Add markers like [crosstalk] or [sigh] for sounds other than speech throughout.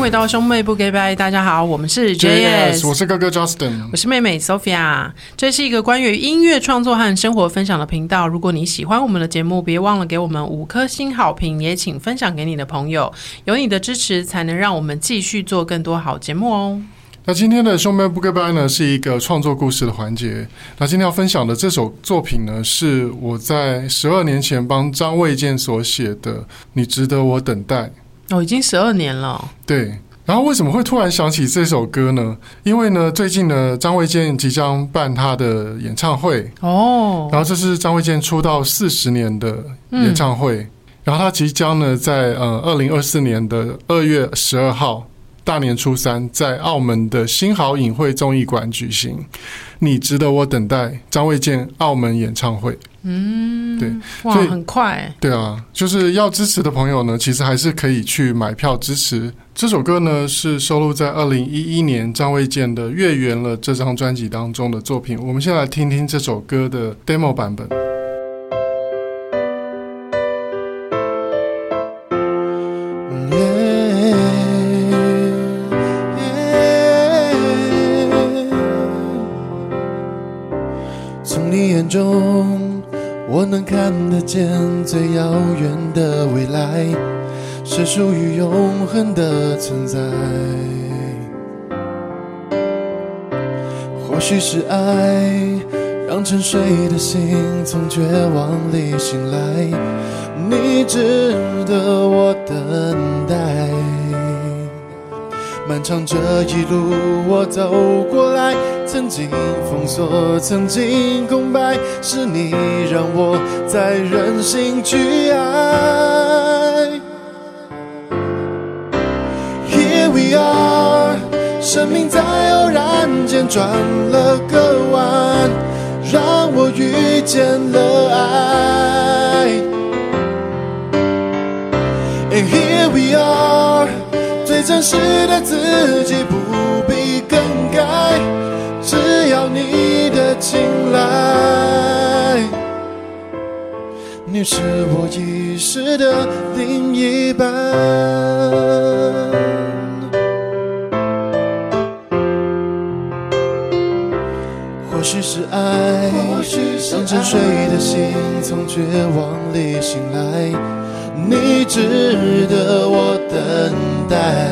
欢迎回到兄妹不给拜，大家好，我们是 JS，我是哥哥 Justin，我是妹妹 Sophia。这是一个关于音乐创作和生活分享的频道。如果你喜欢我们的节目，别忘了给我们五颗星好评，也请分享给你的朋友。有你的支持，才能让我们继续做更多好节目哦。那今天的兄妹不给拜呢，是一个创作故事的环节。那今天要分享的这首作品呢，是我在十二年前帮张卫健所写的《你值得我等待》。哦，已经十二年了。对，然后为什么会突然想起这首歌呢？因为呢，最近呢，张卫健即将办他的演唱会哦。然后这是张卫健出道四十年的演唱会，嗯、然后他即将呢，在呃二零二四年的二月十二号大年初三，在澳门的新豪影汇综艺馆举行。你值得我等待，张卫健澳门演唱会。嗯，对，哇，很快。对啊，就是要支持的朋友呢，其实还是可以去买票支持。这首歌呢，是收录在二零一一年张卫健的《月圆了》这张专辑当中的作品。我们先来听听这首歌的 demo 版本。我能看得见最遥远的未来，是属于永恒的存在。或许是爱，让沉睡的心从绝望里醒来。你值得我等待。漫长这一路，我走过来，曾经封锁，曾经空白，是你让我再任性去爱。Here we are，生命在偶然间转了个弯，让我遇见了爱。And here we are。最真实的自己，不必更改，只要你的青睐。你是我一世的另一半。或许是爱，让沉睡的心从绝望里醒来。你值得我等待，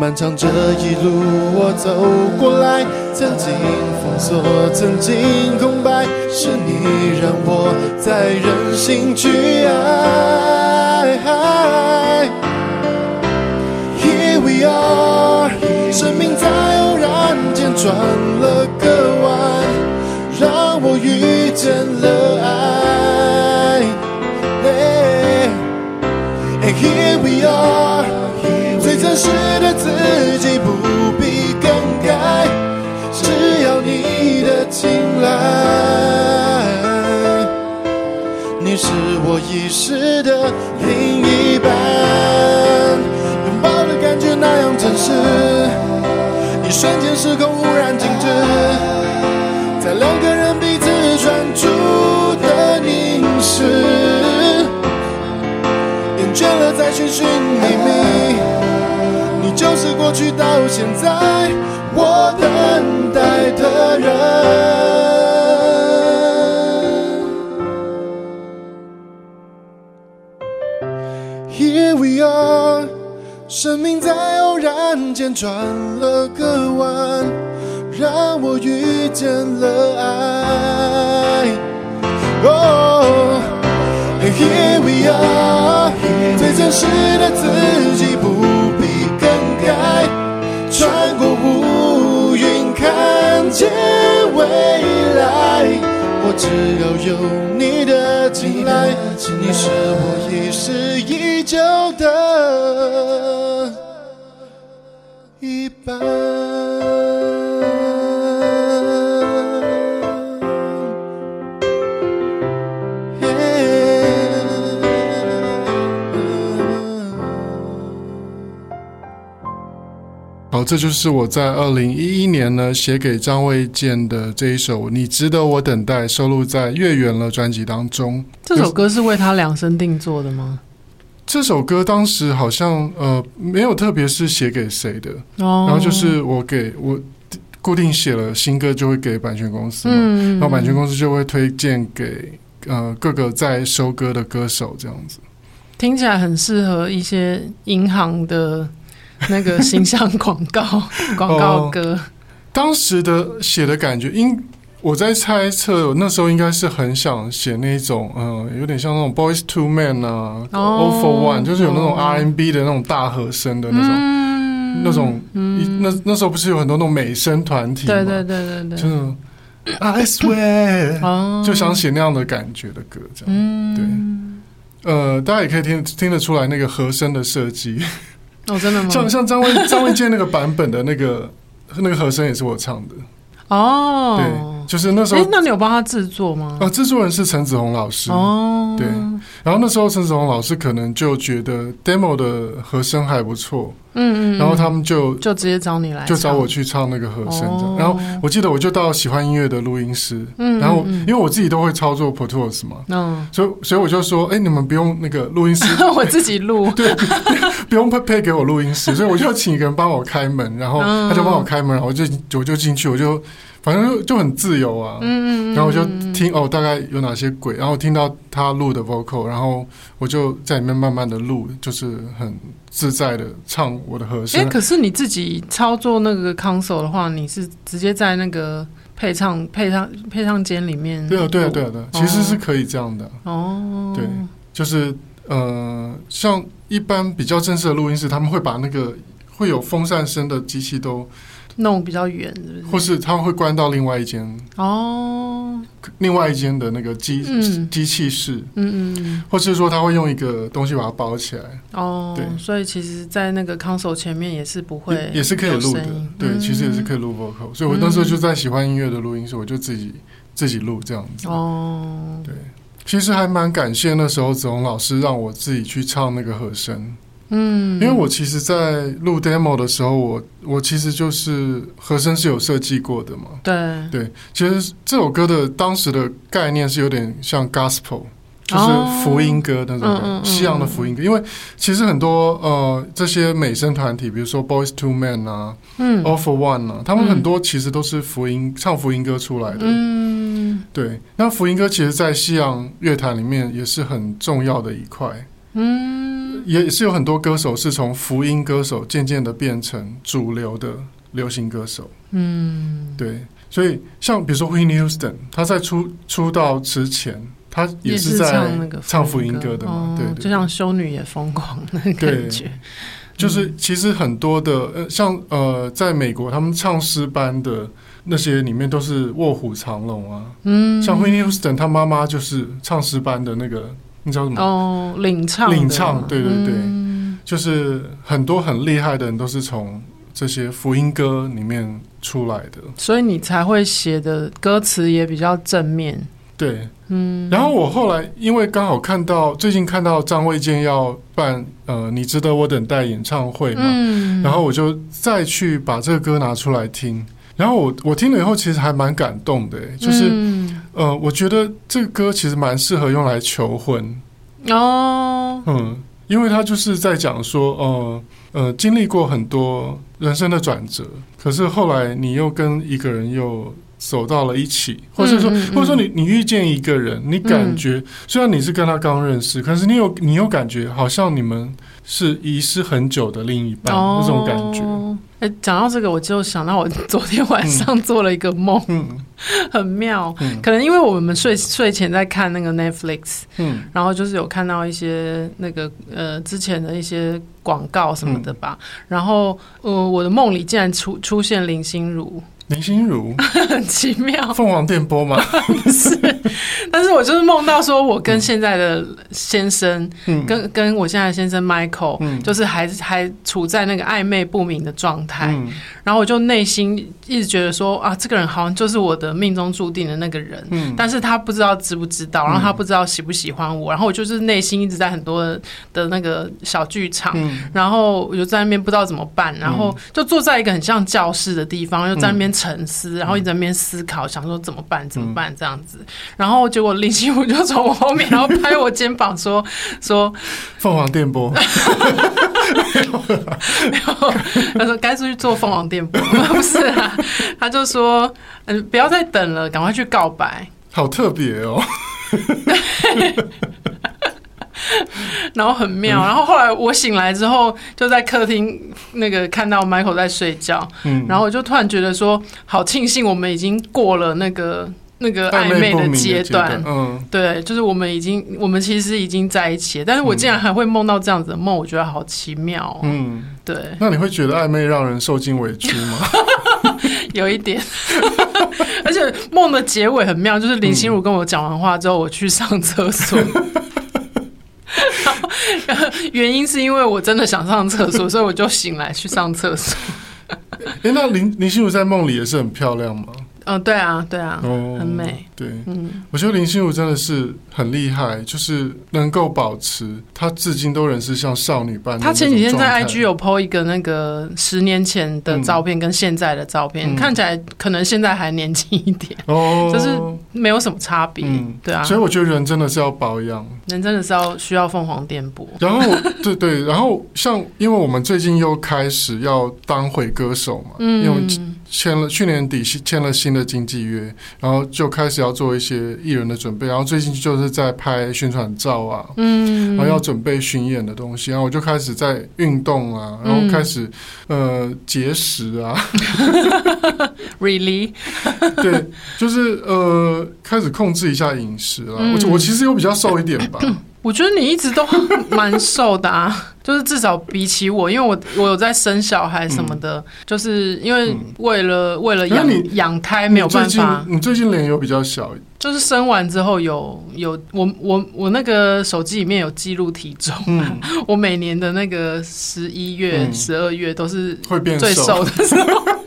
漫长这一路我走过来，曾经封锁，曾经空白，是你让我再任性去爱。Here we are，生命在偶然间转了个弯，让我遇见了爱。Here we are，最真实的自己不必更改，只要你的青睐。你是我遗失的另一半，拥抱的感觉那样真实，一瞬间时空过去到现在我等待的人。Here we are，生命在偶然间转了个弯，让我遇见了爱。Oh, here we are。最真实的自己不，过乌云看见未来。我只要有你的青睐，你是我一世已久的这就是我在二零一一年呢写给张卫健的这一首《你值得我等待》，收录在《月圆了》专辑当中。这首歌是为他量身定做的吗？这首歌当时好像呃没有特别是写给谁的，哦，然后就是我给我固定写了新歌就会给版权公司嘛，嗯，然后版权公司就会推荐给呃各个在收歌的歌手这样子。听起来很适合一些银行的那个形象广告 [laughs] 广告歌。哦，当时的写的感觉应。我在猜测，那时候应该是很想写那种，嗯、呃，有点像那种 Boys to Men 啊，All for One，就是有那种 R&B 的那种大和声的那种，嗯、那种，嗯、那那时候不是有很多那种美声团体吗？对对对对对，就是 I swear，、哦、就想写那样的感觉的歌，这样，嗯、对，呃，大家也可以听听得出来那个和声的设计，哦，真的吗？像像张卫张卫健那个版本的那个那个和声也是我唱的，哦，对。就是那时候，哎，那你有帮他制作吗？啊，制作人是陈子鸿老师。哦，对。然后那时候陈子鸿老师可能就觉得 demo 的和声还不错，嗯嗯，然后他们就就直接找你来，就找我去唱那个和声。然后我记得我就到喜欢音乐的录音室，嗯，然后因为我自己都会操作 Pro Tools 嘛，嗯，所以所以我就说，哎，你们不用那个录音室，[laughs] 我自己录，对，[laughs] 不用配配给我录音室，所以我就请一个人帮我开门，然后他就帮我开门，然后我就我就进去，我就。反正就很自由啊，嗯嗯，然后我就听哦，大概有哪些鬼，然后听到他录的 vocal，然后我就在里面慢慢的录，就是很自在的唱我的和声。哎，可是你自己操作那个 console 的话，你是直接在那个配唱配唱配唱间里面？对啊，对啊，对啊，对，其实是可以这样的。哦，对，就是呃，像一般比较正式的录音室，他们会把那个会有风扇声的机器都。弄比较远，是不是？或是他们会关到另外一间哦，另外一间的那个机机器室，嗯嗯，或是说他会用一个东西把它包起来。哦，对，所以其实，在那个 console 前面也是不会，也是可以录的，对，其实也是可以录 vocal，所以我那时候就在喜欢音乐的录音室，我就自己自己录这样子。哦，对，其实还蛮感谢那时候子鸿老师让我自己去唱那个和声。嗯，因为我其实，在录 demo 的时候，我我其实就是和声是有设计过的嘛。对对，其实这首歌的当时的概念是有点像 gospel，就是福音歌那种、哦嗯嗯、西洋的福音歌。因为其实很多呃这些美声团体，比如说 Boys to Men 啊，嗯，All for One 啊，他们很多其实都是福音、嗯、唱福音歌出来的。嗯，对。那福音歌其实，在西洋乐坛里面也是很重要的一块。嗯，也是有很多歌手是从福音歌手渐渐的变成主流的流行歌手。嗯，对，所以像比如说 Whitney Houston，他在出出道之前，他也是在唱那个唱福音歌的嘛，对，就像修女也疯狂的感觉。就是其实很多的呃，像呃，在美国他们唱诗班的那些里面都是卧虎藏龙啊。嗯，像 Whitney Houston，他妈妈就是唱诗班的那个。你知道什么？哦，领唱，领唱，对对对，嗯、就是很多很厉害的人都是从这些福音歌里面出来的，所以你才会写的歌词也比较正面。对，嗯。然后我后来因为刚好看到最近看到张卫健要办呃，你值得我等待演唱会嘛，嗯、然后我就再去把这个歌拿出来听，然后我我听了以后其实还蛮感动的，就是。嗯呃，我觉得这个歌其实蛮适合用来求婚。哦。嗯，因为他就是在讲说，呃呃，经历过很多人生的转折，可是后来你又跟一个人又走到了一起，或者说，嗯嗯嗯或者说你你遇见一个人，你感觉、嗯、虽然你是跟他刚认识，可是你有你有感觉，好像你们是遗失很久的另一半、哦、那种感觉。哎，讲到这个，我就想到我 [laughs] 昨天晚上做了一个梦，嗯、[laughs] 很妙。嗯、可能因为我们睡睡前在看那个 Netflix，嗯，然后就是有看到一些那个呃之前的一些广告什么的吧。嗯、然后呃，我的梦里竟然出出现林心如。林心如。很 [laughs] 奇妙，凤凰电波吗？不 [laughs] 是，但是我就是梦到说，我跟现在的先生，嗯、跟跟我现在的先生 Michael，、嗯、就是还还处在那个暧昧不明的状态，嗯、然后我就内心一直觉得说啊，这个人好像就是我的命中注定的那个人，嗯、但是他不知道知不知道，然后他不知道喜不喜欢我，然后我就是内心一直在很多的那个小剧场，嗯、然后我就在那边不知道怎么办，然后就坐在一个很像教室的地方，就在那边。沉思，然后一直在那边思考，想说怎么办怎么办这样子。然后结果林心如就从我后面，[laughs] 然后拍我肩膀说说凤凰电波，他说该出去做凤凰电波，[laughs] 不是啊，他就说嗯，不要再等了，赶快去告白。好特别哦。[laughs] [laughs] 然后很妙，然后后来我醒来之后，就在客厅那个看到 Michael 在睡觉，嗯，然后我就突然觉得说，好庆幸我们已经过了那个那个暧昧的阶段，嗯，对，就是我们已经，我们其实已经在一起了，但是我竟然还会梦到这样子的梦，我觉得好奇妙哦，嗯，对。那你会觉得暧昧让人受尽委屈吗？[laughs] 有一点，[laughs] 而且梦的结尾很妙，就是林心如跟我讲完话之后，我去上厕所。[laughs] 然后原因是因为我真的想上厕所，所以我就醒来去上厕所。[laughs] 哎、那林林心如在梦里也是很漂亮吗？嗯、哦，对啊，对啊，哦、很美。对，嗯，我觉得林心如真的是很厉害，就是能够保持她至今都仍是像少女般。她前几天在 IG 有 po 一个那个十年前的照片跟现在的照片，嗯、看起来可能现在还年轻一点，哦，就是没有什么差别。嗯、对啊，所以我觉得人真的是要保养，人真的是要需要凤凰电波。然后，对对，然后像因为我们最近又开始要当回歌手嘛，嗯，因为签了去年底签了新的经纪约，然后就开始要。做一些艺人的准备，然后最近就是在拍宣传照啊，嗯，然后要准备巡演的东西，然后我就开始在运动啊，然后开始、嗯、呃节食啊，[laughs] really？[laughs] 对，就是呃开始控制一下饮食啊。嗯、我我其实又比较瘦一点吧。我觉得你一直都蛮瘦的啊，就是至少比起我，因为我我有在生小孩什么的，嗯、就是因为为了、嗯、为了养养胎没有办法。你最近脸有比较小，就是生完之后有有我我我那个手机里面有记录体重，嗯、[laughs] 我每年的那个十一月、十二、嗯、月都是会变最瘦的时候。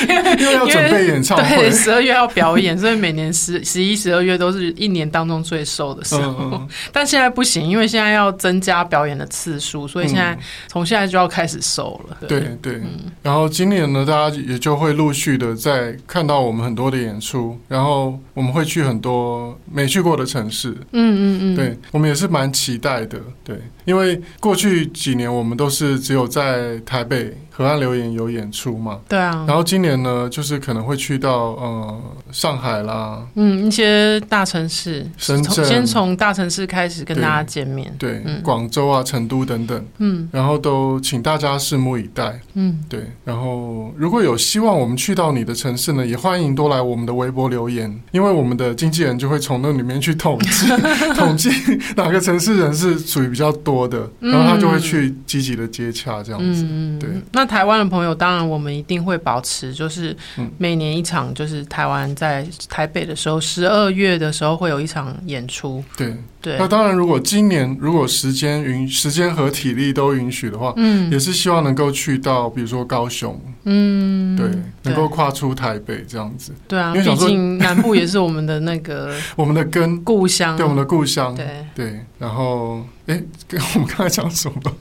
[laughs] 因为又要准备演唱会，对，十二月要表演，[laughs] 所以每年十十一、十二月都是一年当中最瘦的时候。嗯嗯，[laughs] 但现在不行，因为现在要增加表演的次数，所以现在从现在就要开始瘦了。对对，然后今年呢，大家也就会陆续的在看到我们很多的演出，然后我们会去很多没去过的城市。嗯嗯嗯，对，我们也是蛮期待的。对，因为过去几年我们都是只有在台北。河岸留言有演出嘛？对啊，然后今年呢，就是可能会去到呃上海啦，嗯，一些大城市，深圳，先从大城市开始跟大家见面，对，嗯、广州啊、成都等等，嗯，然后都请大家拭目以待，嗯，对，然后如果有希望我们去到你的城市呢，也欢迎多来我们的微博留言，因为我们的经纪人就会从那里面去统计 [laughs] 统计哪个城市人是属于比较多的，然后他就会去积极的接洽这样子，嗯、对，那。台湾的朋友，当然我们一定会保持，就是每年一场，就是台湾在台北的时候，十二月的时候会有一场演出。对。对，那当然，如果今年如果时间允时间和体力都允许的话，嗯，也是希望能够去到，比如说高雄，嗯，对，能够跨出台北这样子。对啊，因为毕竟南部也是我们的那个 [laughs] 我们的根。故乡，对我们的故乡，对。对。然后，哎，跟我们刚才讲什么？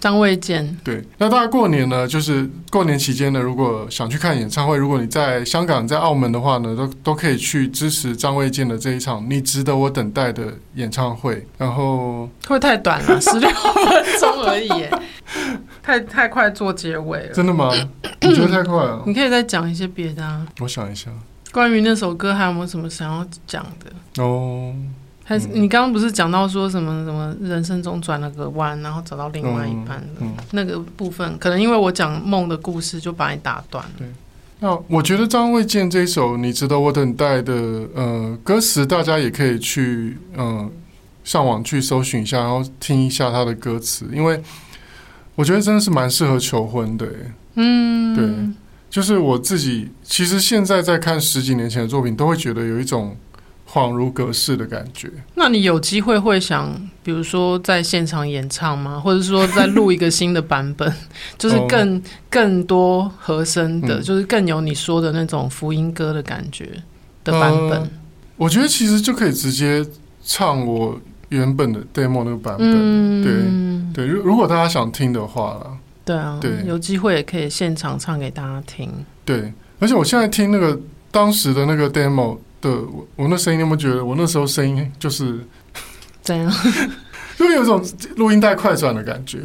张卫健，对，那大家过年呢，就是过年期间呢，如果想去看演唱会，如果你在香港、在澳门的话呢，都都可以去支持张卫健的这一场《你值得我等待》的演唱会。然后会不会太短了，[laughs] 十六分钟而已，[laughs] 太太快做结尾了。真的吗？[coughs] 你觉得太快了？你可以再讲一些别的啊。我想一下，关于那首歌还有没有什么想要讲的？哦。还是你刚刚不是讲到说什么什么人生中转了个弯，然后找到另外一半的、嗯嗯、那个部分，可能因为我讲梦的故事就把你打断了。对，那我觉得张卫健这一首《你值得我等待》的呃歌词，大家也可以去嗯、呃、上网去搜寻一下，然后听一下他的歌词，因为我觉得真的是蛮适合求婚的。嗯，对，就是我自己其实现在在看十几年前的作品，都会觉得有一种。恍如隔世的感觉。那你有机会会想，比如说在现场演唱吗？或者说再录一个新的版本，[laughs] 就是更、哦、更多和声的，嗯、就是更有你说的那种福音歌的感觉的版本、呃。我觉得其实就可以直接唱我原本的 demo 那个版本。嗯、对对，如如果大家想听的话啦，对啊，对，有机会也可以现场唱给大家听。对。而且我现在听那个当时的那个 demo 的我，我那声音，你有没有觉得我那时候声音就是 [laughs] 怎样？[laughs] 就有一种录音带快转的感觉。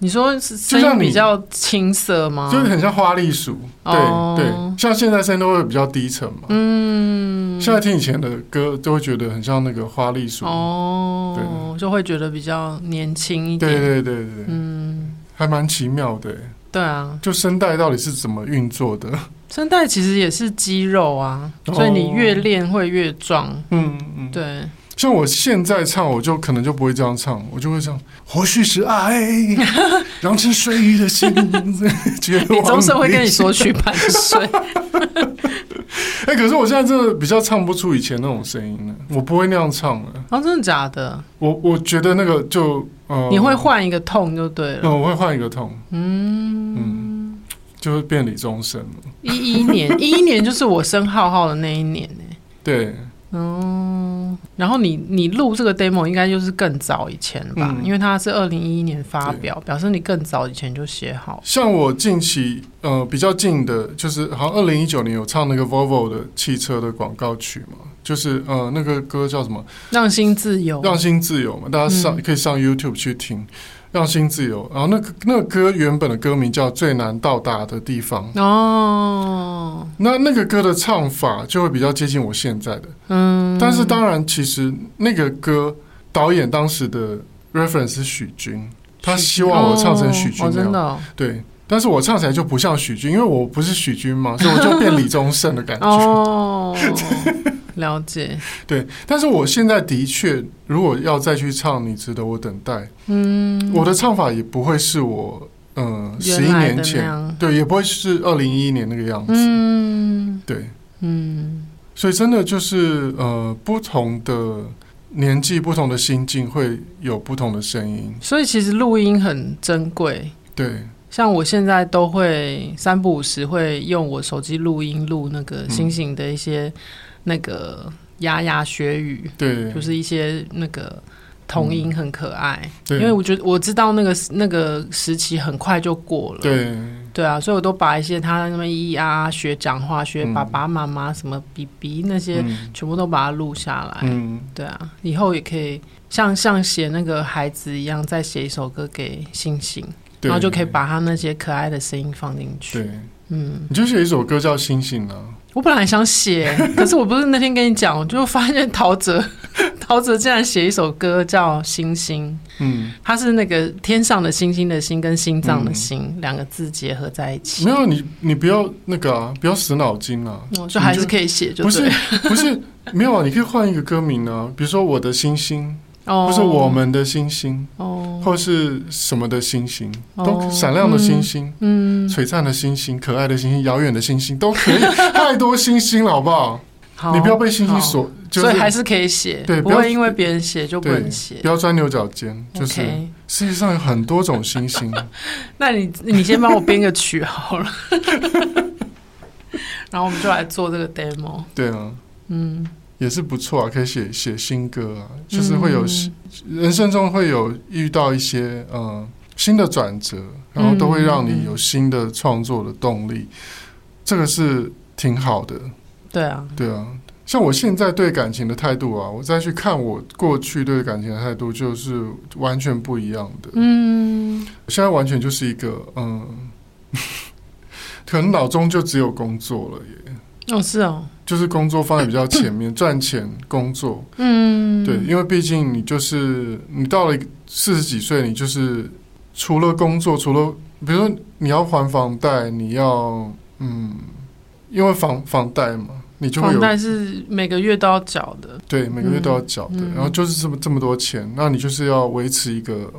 你说是声音比较青涩吗？就是很像花栗鼠，对、oh. 对，像现在声音都会比较低沉嘛。嗯，现在听以前的歌，都会觉得很像那个花栗鼠哦，对，就会觉得比较年轻一点。对对对对，嗯，还蛮奇妙的。对啊，就声带到底是怎么运作的？声带其实也是肌肉啊，所以你越练会越壮。嗯嗯，对。像我现在唱，我就可能就不会这样唱，我就会唱。或许是爱，[laughs] 让沉睡的心 [laughs] 绝望。李宗盛会跟你说去半睡。[laughs] 哎，可是我现在真的比较唱不出以前那种声音了，我不会那样唱了。啊，真的假的？我我觉得那个就呃，你会换一个痛就对了。嗯，我会换一个痛。嗯嗯，就会变李宗盛了。一一年，[laughs] 一一年就是我生浩浩的那一年呢。对。哦，然后你你录这个 demo 应该就是更早以前吧？嗯、因为它是二零一一年发表，表示你更早以前就写好。像我近期呃比较近的，就是好像二零一九年有唱那个 Volvo 的汽车的广告曲嘛，就是呃那个歌叫什么？让心自由，让心自由嘛，大家上、嗯、可以上 YouTube 去听。让心自由，然后那个那个歌原本的歌名叫《最难到达的地方》哦，那那个歌的唱法就会比较接近我现在的，嗯，但是当然，其实那个歌导演当时的 reference 是许君，他希望我唱成许君那样，哦哦、真的、哦，对，但是我唱起来就不像许君，因为我不是许君嘛，所以我就变李宗盛的感觉。哦。[laughs] 了解，对，但是我现在的确，如果要再去唱《你值得我等待》，嗯，我的唱法也不会是我，嗯、呃，十一年前，对，也不会是二零一一年那个样子，嗯，对，嗯，所以真的就是，呃，不同的年纪、不同的心境，会有不同的声音。所以其实录音很珍贵，对，像我现在都会三不五时会用我手机录音录那个星星的一些、嗯。那个牙牙学语，对，就是一些那个童音很可爱，嗯、因为我觉得我知道那个那个时期很快就过了，对，对啊，所以我都把一些他那么咿咿啊学讲话、学爸爸妈妈什么 BB 那些，全部都把它录下来，嗯，对啊，以后也可以像像写那个孩子一样，再写一首歌给星星，然后就可以把他那些可爱的声音放进去，对，嗯，你就写一首歌叫星星啊。我本来想写，[laughs] 可是我不是那天跟你讲，我就发现陶喆，[laughs] 陶喆竟然写一首歌叫《星星》，嗯，他是那个天上的星星的星跟心脏的心两、嗯、个字结合在一起。没有你，你不要那个啊，不要死脑筋啊，就还是可以写，就不是不是没有啊，你可以换一个歌名啊，比如说我的星星。不是我们的星星，哦，或是什么的星星，都闪亮的星星，嗯，璀璨的星星，可爱的星星，遥远的星星都可以，[laughs] 太多星星了，好不好？你不要被星星所，所以还是可以写，对，不会因为别人写就不能写，不要钻牛角尖，就是世界上有很多种星星。[laughs] 那你你先帮我编个曲好了，[laughs] 然后我们就来做这个 demo。对啊，嗯。也是不错啊，可以写写新歌啊，就是会有、嗯、人生中会有遇到一些呃新的转折，然后都会让你有新的创作的动力，嗯、这个是挺好的。对啊，对啊，像我现在对感情的态度啊，我再去看我过去对感情的态度，就是完全不一样的。嗯，现在完全就是一个嗯，[laughs] 可能脑中就只有工作了耶。哦，是哦。就是工作放在比较前面，[coughs] 赚钱工作，嗯，对，因为毕竟你就是你到了四十几岁，你就是除了工作，除了比如说你要还房贷，你要嗯，因为房房贷嘛，你就会有房贷是每个月都要缴的，对，每个月都要缴的，嗯，然后就是这么这么多钱，那你就是要维持一个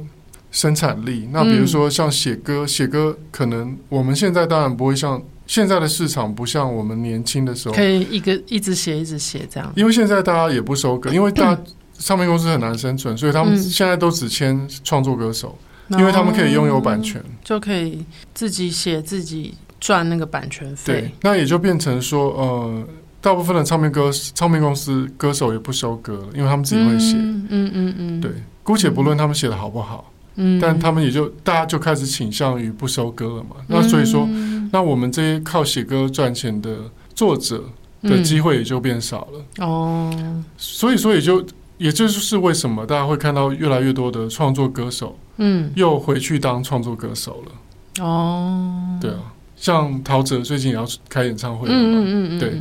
生产力。那比如说像写歌，写歌可能我们现在当然不会像。现在的市场不像我们年轻的时候，可以一个一直写一直写这样。因为现在大家也不收歌，[coughs] 因为大家唱片公司很难生存，所以他们现在都只签创作歌手，因为他们可以拥有版权，就可以自己写自己赚那个版权费。对，那也就变成说，呃，大部分的唱片歌唱片公司歌手也不收歌了，因为他们自己会写。嗯嗯嗯嗯。对，姑且不论他们写的好不好，嗯，但他们也就大家就开始倾向于不收歌了嘛。那所以说。嗯，那我们这些靠写歌赚钱的作者的机会也就变少了。哦、嗯，所以，说也就也就是为什么大家会看到越来越多的创作歌手，嗯，又回去当创作歌手了。哦，对啊，像陶喆最近也要开演唱会了嘛，嗯嗯嗯，对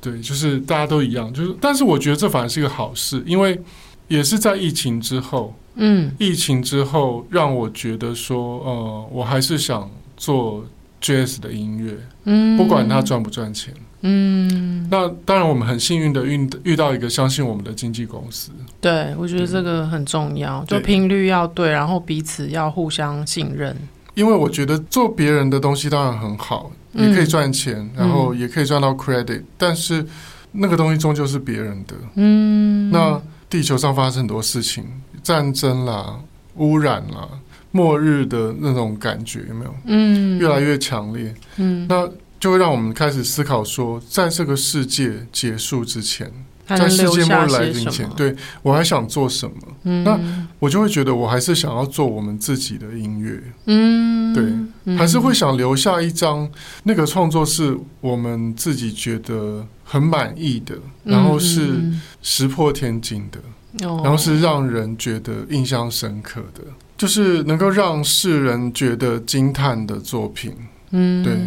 对，就是大家都一样，就是，但是我觉得这反而是一个好事，因为也是在疫情之后。嗯，疫情之后让我觉得说，呃，我还是想做 Jazz 的音乐，嗯，不管它赚不赚钱，嗯，那当然我们很幸运的遇遇到一个相信我们的经纪公司，对，我觉得这个很重要，就频率要对，然后彼此要互相信任，因为我觉得做别人的东西当然很好，也可以赚钱，然后也可以赚到 credit，但是那个东西终究是别人的，嗯，那地球上发生很多事情。战争啦，污染啦，末日的那种感觉有没有？嗯，越来越强烈。嗯，那就会让我们开始思考说，在这个世界结束之前，在世界末日来临前，对我还想做什么？嗯，那我就会觉得，我还是想要做我们自己的音乐。嗯，对，还是会想留下一张那个创作是我们自己觉得很满意的，然后是石破天惊的。然后是让人觉得印象深刻的，就是能够让世人觉得惊叹的作品。嗯，对，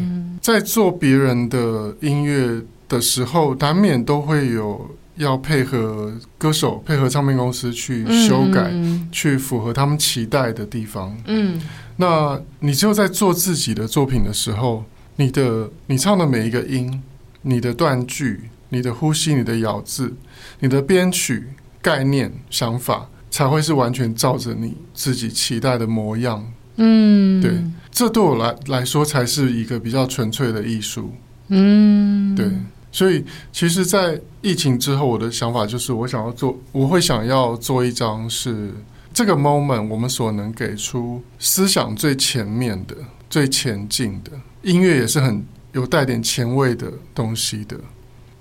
在做别人的音乐的时候，难免都会有要配合歌手、配合唱片公司去修改，嗯、去符合他们期待的地方。嗯，那你只有在做自己的作品的时候，你的你唱的每一个音、你的断句、你的呼吸、你的咬字、你的编曲。概念、想法才会是完全照着你自己期待的模样。嗯，对，这对我来来说才是一个比较纯粹的艺术。嗯，对，所以其实，在疫情之后，我的想法就是，我想要做，我会想要做一张是这个 moment 我们所能给出思想最前面的、最前进的音乐，也是很有带点前卫的东西的。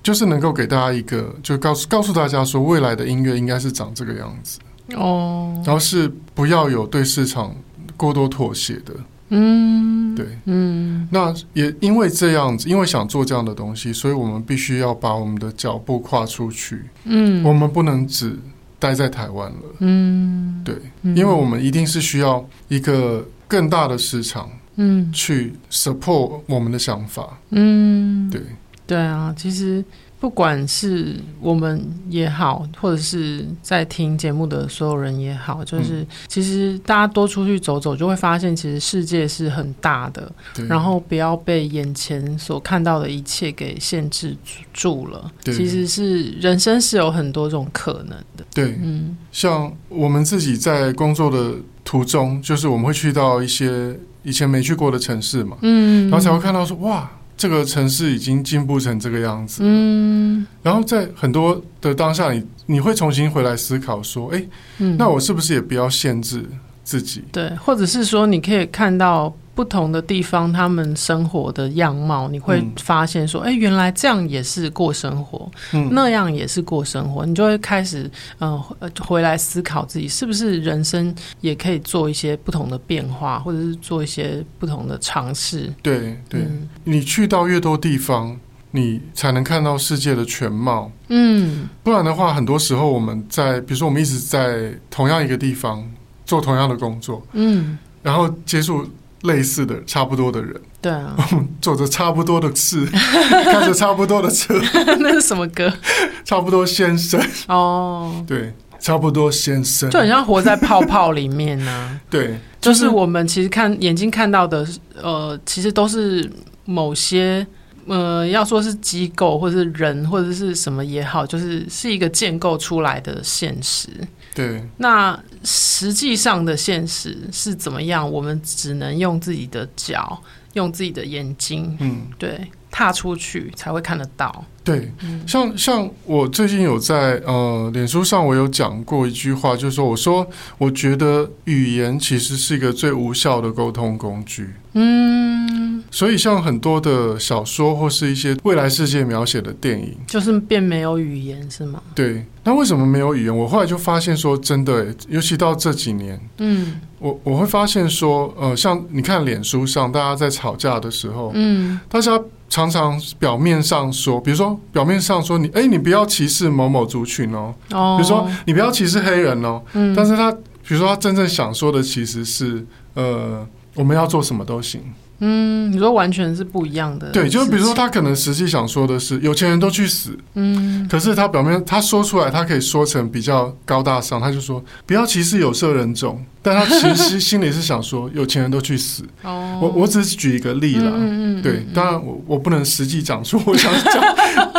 就是能够给大家一个，就告诉告诉大家说，未来的音乐应该是长这个样子。哦，然后是不要有对市场过多妥协的，嗯，对，嗯，那也因为这样子，因为想做这样的东西，所以我们必须要把我们的脚步跨出去，嗯，我们不能只待在台湾了，嗯，对，因为我们一定是需要一个更大的市场，嗯，去 support 我们的想法，嗯，对。对啊，其实不管是我们也好，或者是在听节目的所有人也好，就是、嗯、其实大家多出去走走，就会发现其实世界是很大的。然后不要被眼前所看到的一切给限制住了。其实是人生是有很多种可能的。对，嗯，像我们自己在工作的途中，就是我们会去到一些以前没去过的城市嘛，嗯，然后才会看到说哇。这个城市已经进步成这个样子，嗯，然后在很多的当下，你你会重新回来思考说，哎，嗯，那我是不是也不要限制自己？对，或者是说，你可以看到。不同的地方，他们生活的样貌，你会发现说，哎、嗯，原来这样也是过生活，嗯、那样也是过生活，你就会开始，嗯、呃，回来思考自己是不是人生也可以做一些不同的变化，或者是做一些不同的尝试。对对，嗯、你去到越多地方，你才能看到世界的全貌。嗯，不然的话，很多时候我们在，比如说我们一直在同样一个地方做同样的工作，嗯，然后接触。类似的、差不多的人，对啊，[laughs] 做着差不多的事，[laughs] 开着差不多的车，[laughs] 那是什么歌？差不多先生哦，oh. 对，差不多先生，就很像活在泡泡里面呢、啊。对，就是、就是我们其实看眼睛看到的，呃，其实都是某些。呃，要说是机构，或者是人，或者是什么也好，就是是一个建构出来的现实。对。那实际上的现实是怎么样？我们只能用自己的脚，用自己的眼睛，嗯，对，踏出去才会看得到。对，嗯、像像我最近有在呃脸书上，我有讲过一句话，就是说，我说我觉得语言其实是一个最无效的沟通工具。嗯，所以像很多的小说或是一些未来世界描写的电影，就是变没有语言是吗？对，那为什么没有语言？我后来就发现说，真的，尤其到这几年，嗯，我我会发现说，呃，像你看脸书上大家在吵架的时候，嗯，大家常常表面上说，比如说表面上说你，哎，你不要歧视某某族群哦，哦，比如说你不要歧视黑人哦，嗯，但是他比如说他真正想说的其实是，呃，我们要做什么都行。嗯，你说完全是不一样的。对，就是比如说他可能实际想说的是有钱人都去死，嗯，可是他表面他说出来，他可以说成比较高大上，他就说不要歧视有色人种，但他其实心里是想说有钱人都去死。[laughs] 哦，我我只是举一个例啦，嗯嗯，对，当然我我不能实际讲出我想讲，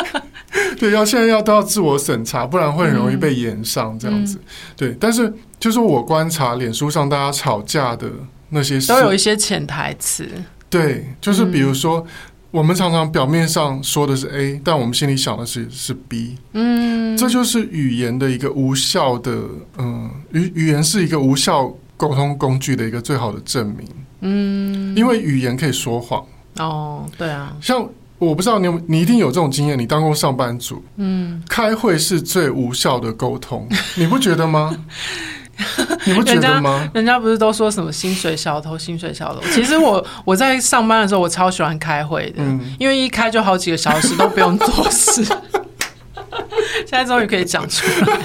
[laughs] 对，要现在要都要自我审查，不然会很容易被炎上这样子。对，但是就是我观察脸书上大家吵架的。那些都有一些潜台词，对，就是比如说，嗯、我们常常表面上说的是 A，但我们心里想的是是 B，嗯，这就是语言的一个无效的，嗯，语语言是一个无效沟通工具的一个最好的证明，嗯，因为语言可以说谎，哦，对啊，像我不知道你有，你一定有这种经验，你当过上班族，嗯，开会是最无效的沟通，你不觉得吗？[laughs] [laughs] 你不觉得吗？人家，人家不是都说什么薪水小偷，薪水小偷？[laughs] 其实我我在上班的时候，我超喜欢开会的，嗯、因为一开就好几个小时都不用做事。[laughs] 现在终于可以讲出来。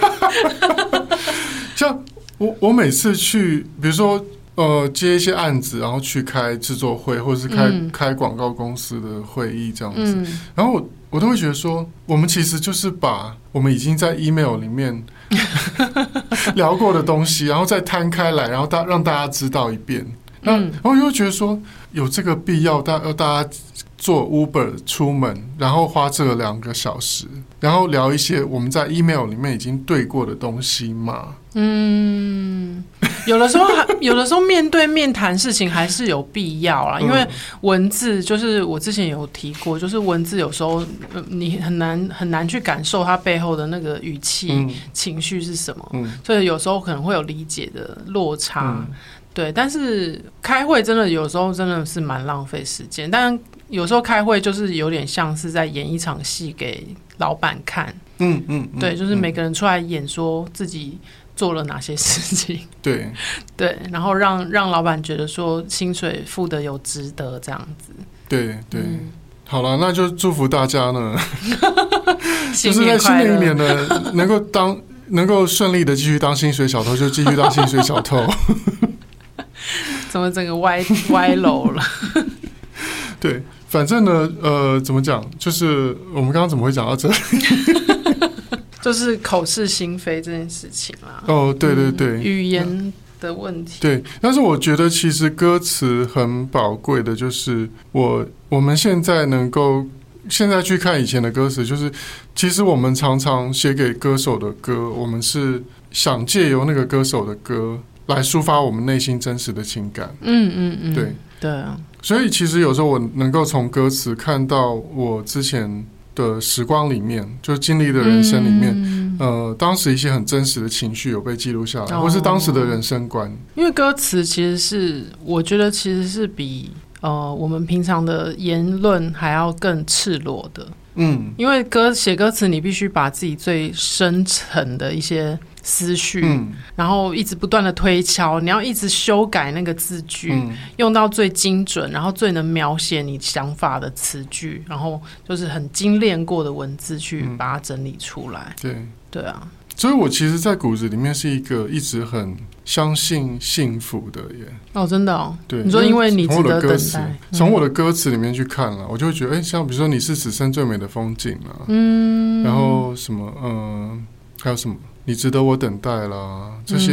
像我，我每次去，比如说呃接一些案子，然后去开制作会，或者是开、嗯、开广告公司的会议这样子，嗯、然后我我都会觉得说，我们其实就是把我们已经在 email 里面。[laughs] 聊过的东西，然后再摊开来，然后大让大家知道一遍。那、嗯、然后又觉得说有这个必要，大要大家坐 Uber 出门，然后花这两个小时，然后聊一些我们在 email 里面已经对过的东西嘛？嗯。有的时候还，有的时候面对面谈事情还是有必要啦，因为文字就是我之前有提过，就是文字有时候你很难很难去感受它背后的那个语气、嗯、情绪是什么，嗯、所以有时候可能会有理解的落差。嗯、对，但是开会真的有时候真的是蛮浪费时间，但有时候开会就是有点像是在演一场戏给老板看。嗯嗯，嗯对，就是每个人出来演说自己。做了哪些事情？[laughs] 对对，然后让让老板觉得说薪水付得有值得这样子。对对，嗯、好了，那就祝福大家呢，[laughs] [laughs] 就是在新的一年呢，能够当能够顺利的继续当薪水小偷，就继续当薪水小偷。怎么整个歪歪楼了？对，反正呢，呃，怎么讲？就是我们刚刚怎么会讲到这里？就是口是心非这件事情啦。哦，对对对，嗯、语言的问题。对，但是我觉得其实歌词很宝贵的，就是我我们现在能够现在去看以前的歌词，就是其实我们常常写给歌手的歌，我们是想借由那个歌手的歌来抒发我们内心真实的情感。嗯嗯嗯，对对啊。所以其实有时候我能够从歌词看到我之前。的时光里面，就经历的人生里面，嗯、呃，当时一些很真实的情绪有被记录下来，哦、或是当时的人生观。因为歌词其实是，我觉得其实是比呃我们平常的言论还要更赤裸的。嗯，因为歌写歌词，你必须把自己最深层的一些。思绪，嗯、然后一直不断的推敲，你要一直修改那个字句，嗯、用到最精准，然后最能描写你想法的词句，然后就是很精炼过的文字去把它整理出来。嗯、对，对啊，所以我其实，在骨子里面是一个一直很相信幸福的耶。哦，真的哦。对，你说因为你从我的歌词，从我的歌词里面去看了，嗯、我就会觉得，哎，像比如说你是此生最美的风景啊，嗯，然后什么，嗯、呃，还有什么？你值得我等待啦，这些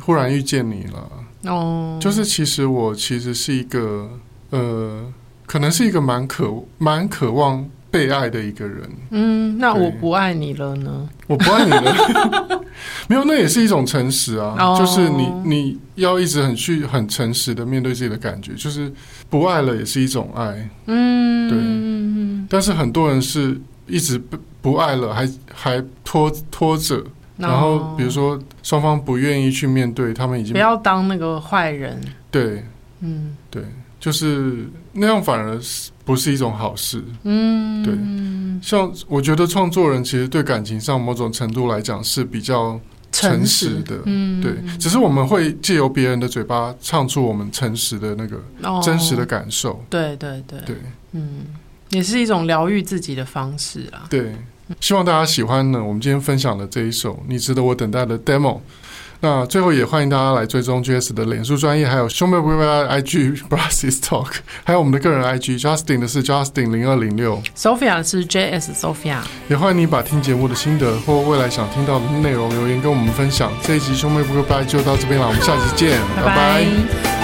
忽然遇见你了，哦，就是其实我其实是一个呃，可能是一个蛮渴蛮渴望被爱的一个人。嗯，那我不爱你了呢？我不爱你了，[laughs] 没有，那也是一种诚实啊。哦、就是你你要一直很去很诚实的面对自己的感觉，就是不爱了也是一种爱。嗯，对。但是很多人是一直不不爱了，还还拖拖着。然后，比如说双方不愿意去面对，他们已经不要当那个坏人。对，嗯，对，就是那样，反而是不是一种好事。嗯，对。像我觉得创作人其实对感情上某种程度来讲是比较诚实的，嗯，对，只是我们会借由别人的嘴巴唱出我们诚实的那个真实的感受，哦、对对对。对，嗯，也是一种疗愈自己的方式啊。对，希望大家喜欢呢，我们今天分享的这一首《你值得我等待》的 demo。那最后也欢迎大家来追踪 JS 的脸书专业，还有兄妹不会拜 IG Brasis Talk，还有我们的个人 IG Justin 的是 Justin 零二零六，Sophia 是 JS Sophia。也欢迎你把听节目的心得或未来想听到的内容留言跟我们分享。这一集兄妹不会拜就到这边了，我们下期见，拜拜。拜拜。